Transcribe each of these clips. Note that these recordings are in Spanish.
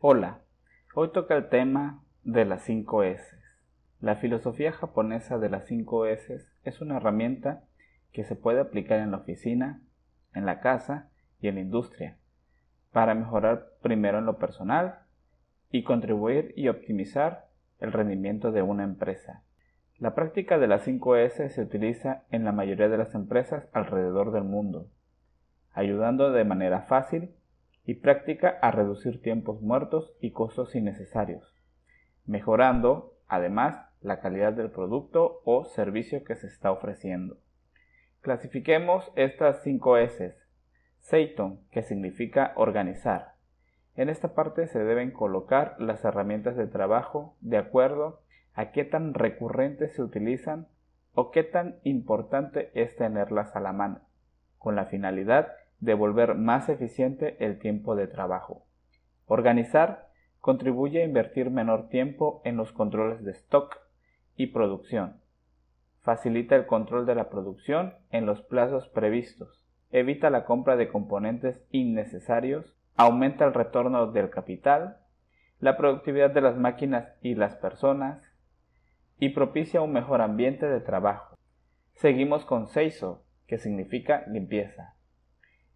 Hola, hoy toca el tema de las 5 S. La filosofía japonesa de las 5 S es una herramienta que se puede aplicar en la oficina, en la casa y en la industria para mejorar primero en lo personal y contribuir y optimizar el rendimiento de una empresa. La práctica de las 5 S se utiliza en la mayoría de las empresas alrededor del mundo, ayudando de manera fácil y práctica a reducir tiempos muertos y costos innecesarios, mejorando, además, la calidad del producto o servicio que se está ofreciendo. Clasifiquemos estas 5 S. Seiton, que significa organizar. En esta parte se deben colocar las herramientas de trabajo de acuerdo a qué tan recurrentes se utilizan o qué tan importante es tenerlas a la mano, con la finalidad de volver más eficiente el tiempo de trabajo. Organizar contribuye a invertir menor tiempo en los controles de stock y producción. Facilita el control de la producción en los plazos previstos. Evita la compra de componentes innecesarios. Aumenta el retorno del capital, la productividad de las máquinas y las personas y propicia un mejor ambiente de trabajo. Seguimos con Seiso, que significa limpieza.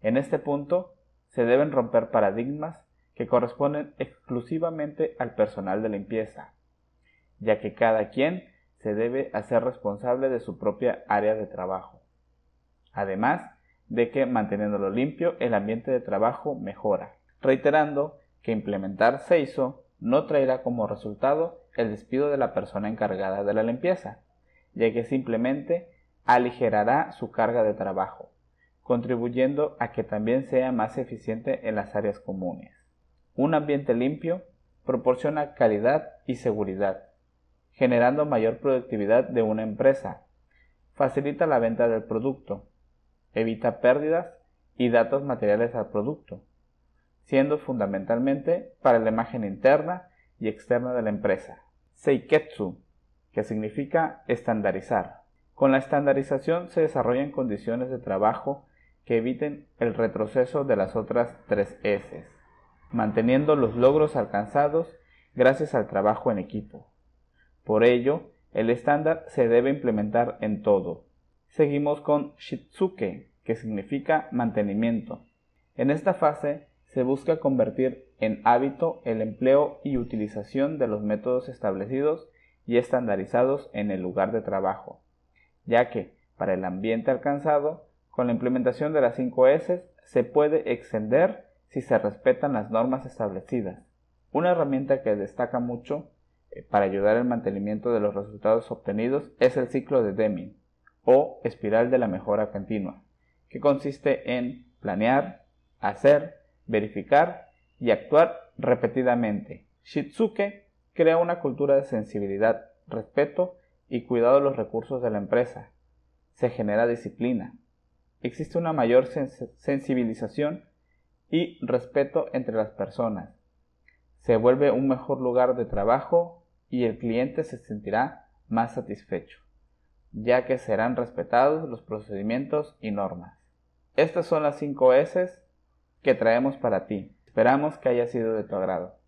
En este punto se deben romper paradigmas que corresponden exclusivamente al personal de limpieza, ya que cada quien se debe hacer responsable de su propia área de trabajo. Además de que manteniéndolo limpio el ambiente de trabajo mejora, reiterando que implementar Seiso no traerá como resultado el despido de la persona encargada de la limpieza, ya que simplemente aligerará su carga de trabajo contribuyendo a que también sea más eficiente en las áreas comunes. Un ambiente limpio proporciona calidad y seguridad, generando mayor productividad de una empresa, facilita la venta del producto, evita pérdidas y datos materiales al producto, siendo fundamentalmente para la imagen interna y externa de la empresa. Seiketsu, que significa estandarizar. Con la estandarización se desarrollan condiciones de trabajo que eviten el retroceso de las otras tres S, manteniendo los logros alcanzados gracias al trabajo en equipo. Por ello, el estándar se debe implementar en todo. Seguimos con Shitsuke, que significa mantenimiento. En esta fase se busca convertir en hábito el empleo y utilización de los métodos establecidos y estandarizados en el lugar de trabajo, ya que, para el ambiente alcanzado, con la implementación de las 5 S se puede extender si se respetan las normas establecidas. Una herramienta que destaca mucho eh, para ayudar al mantenimiento de los resultados obtenidos es el ciclo de Deming o espiral de la mejora continua, que consiste en planear, hacer, verificar y actuar repetidamente. Shitsuke crea una cultura de sensibilidad, respeto y cuidado de los recursos de la empresa. Se genera disciplina, existe una mayor sensibilización y respeto entre las personas. Se vuelve un mejor lugar de trabajo y el cliente se sentirá más satisfecho, ya que serán respetados los procedimientos y normas. Estas son las 5 S que traemos para ti. Esperamos que haya sido de tu agrado.